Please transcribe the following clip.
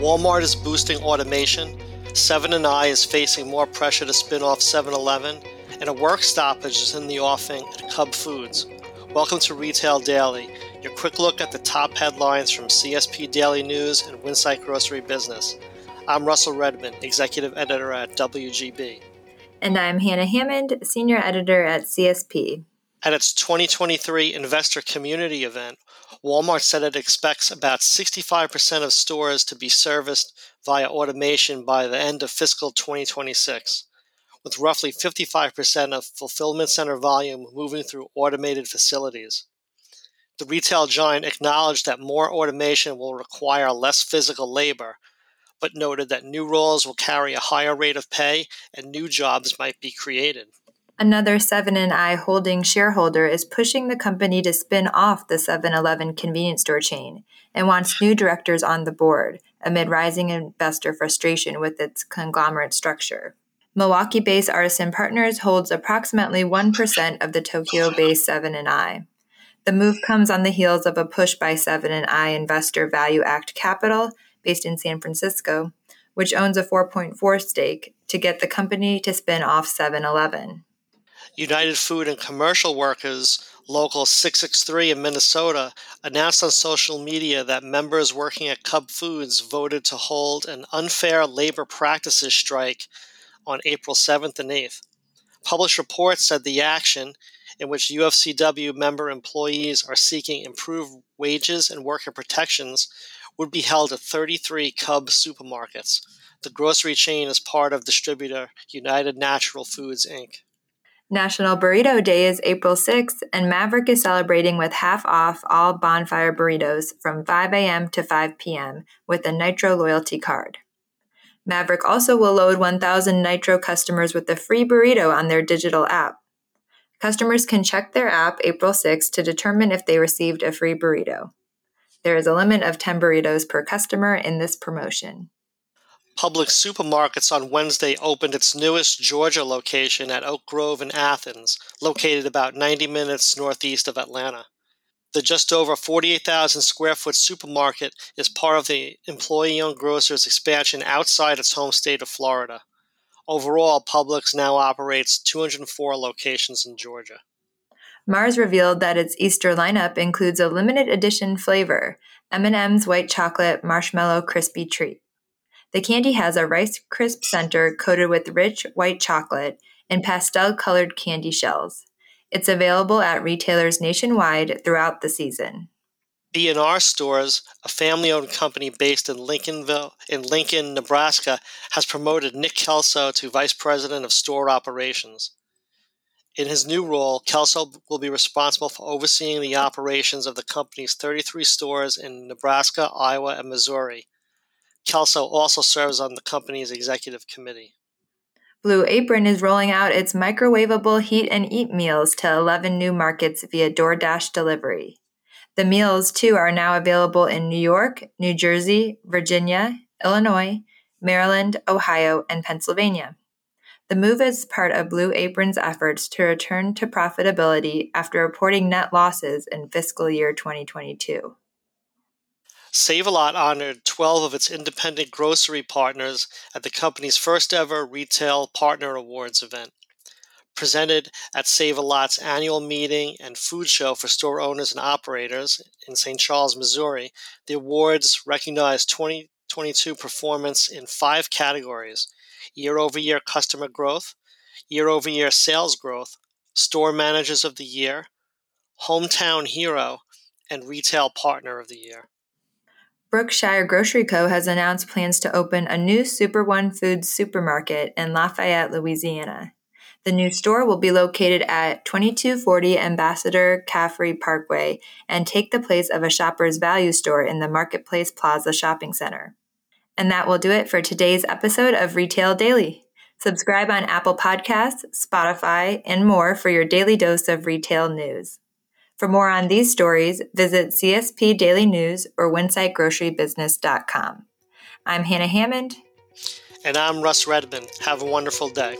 Walmart is boosting automation, Seven & i is facing more pressure to spin off 7-Eleven, and a work stoppage is in the offing at Cub Foods. Welcome to Retail Daily, your quick look at the top headlines from CSP Daily News and Winsight Grocery Business. I'm Russell Redmond, Executive Editor at WGB. And I'm Hannah Hammond, Senior Editor at CSP. At its 2023 Investor Community event, Walmart said it expects about 65% of stores to be serviced via automation by the end of fiscal 2026, with roughly 55% of fulfillment center volume moving through automated facilities. The retail giant acknowledged that more automation will require less physical labor, but noted that new roles will carry a higher rate of pay and new jobs might be created. Another Seven & i holding shareholder is pushing the company to spin off the 7-Eleven convenience store chain and wants new directors on the board amid rising investor frustration with its conglomerate structure. Milwaukee-based Artisan Partners holds approximately 1% of the Tokyo-based Seven & i. The move comes on the heels of a push by Seven & i investor ValueAct Capital, based in San Francisco, which owns a 4.4 stake to get the company to spin off 7-Eleven. United Food and Commercial Workers Local 663 in Minnesota announced on social media that members working at Cub Foods voted to hold an unfair labor practices strike on April 7th and 8th. Published reports said the action, in which UFCW member employees are seeking improved wages and worker protections, would be held at 33 Cub supermarkets. The grocery chain is part of distributor United Natural Foods, Inc. National Burrito Day is April 6th, and Maverik is celebrating with half off all bonfire burritos from 5 a.m. to 5 p.m. with a Nitro loyalty card. Maverik also will load 1,000 Nitro customers with a free burrito on their digital app. Customers can check their app April 6th to determine if they received a free burrito. There is a limit of 10 burritos per customer in this promotion. Publix Supermarkets on Wednesday opened its newest Georgia location at Oak Grove in Athens, located about 90 minutes northeast of Atlanta. The just over 48,000 square foot supermarket is part of the employee owned grocer's expansion outside its home state of Florida. Overall, Publix now operates 204 locations in Georgia. Mars revealed that its Easter lineup includes a limited edition flavor, M&M's white chocolate marshmallow crispy treat. The candy has a Rice Crisp center coated with rich white chocolate and pastel colored candy shells. It's available at retailers nationwide throughout the season. B&R Stores, a family-owned company based in Lincolnville in Lincoln, Nebraska, has promoted Nick Kelso to Vice President of Store Operations. In his new role, Kelso will be responsible for overseeing the operations of the company's 33 stores in Nebraska, Iowa, and Missouri. Kelso also serves on the company's executive committee. Blue Apron is rolling out its microwavable heat and eat meals to 11 new markets via DoorDash delivery. The meals, too, are now available in New York, New Jersey, Virginia, Illinois, Maryland, Ohio, and Pennsylvania. The move is part of Blue Apron's efforts to return to profitability after reporting net losses in fiscal year 2022. Save a Lot honored 12 of its independent grocery partners at the company's first ever Retail Partner Awards event. Presented at Save a Lot's annual meeting and food show for store owners and operators in St. Charles, Missouri, the awards recognized 2022 performance in five categories year over year customer growth, year over year sales growth, store managers of the year, hometown hero, and retail partner of the year. Brookshire Grocery Co. has announced plans to open a new Super One Foods supermarket in Lafayette, Louisiana. The new store will be located at 2240 Ambassador Caffrey Parkway and take the place of a Shoppers Value store in the Marketplace Plaza Shopping Center. And that will do it for today's episode of Retail Daily. Subscribe on Apple Podcasts, Spotify, and more for your daily dose of retail news. For more on these stories, visit CSP Daily News or WinsightGroceryBusiness.com. I'm Hannah Hammond. And I'm Russ Redmond. Have a wonderful day.